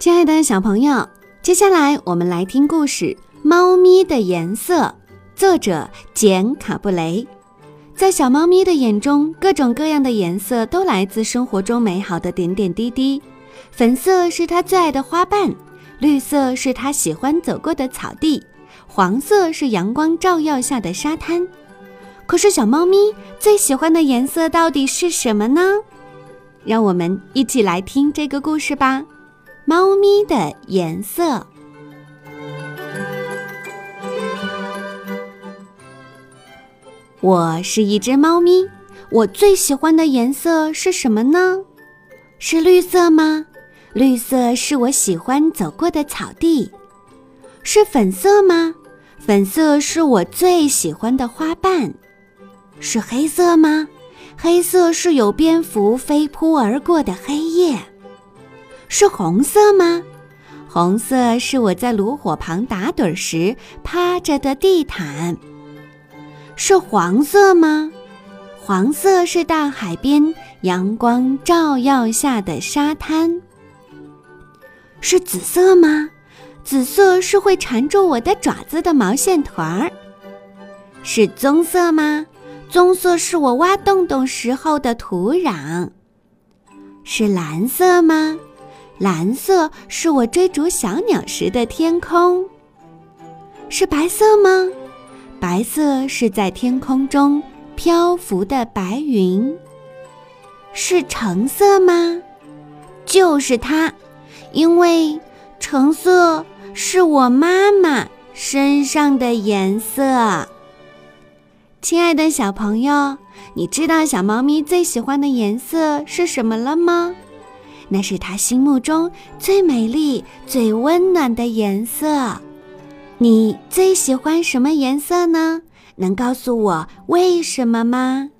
亲爱的小朋友，接下来我们来听故事《猫咪的颜色》，作者简·卡布雷。在小猫咪的眼中，各种各样的颜色都来自生活中美好的点点滴滴。粉色是它最爱的花瓣，绿色是它喜欢走过的草地，黄色是阳光照耀下的沙滩。可是，小猫咪最喜欢的颜色到底是什么呢？让我们一起来听这个故事吧。猫咪的颜色。我是一只猫咪，我最喜欢的颜色是什么呢？是绿色吗？绿色是我喜欢走过的草地。是粉色吗？粉色是我最喜欢的花瓣。是黑色吗？黑色是有蝙蝠飞扑而过的黑夜。是红色吗？红色是我在炉火旁打盹时趴着的地毯。是黄色吗？黄色是大海边阳光照耀下的沙滩。是紫色吗？紫色是会缠住我的爪子的毛线团儿。是棕色吗？棕色是我挖洞洞时候的土壤。是蓝色吗？蓝色是我追逐小鸟时的天空，是白色吗？白色是在天空中漂浮的白云，是橙色吗？就是它，因为橙色是我妈妈身上的颜色。亲爱的小朋友，你知道小猫咪最喜欢的颜色是什么了吗？那是他心目中最美丽、最温暖的颜色。你最喜欢什么颜色呢？能告诉我为什么吗？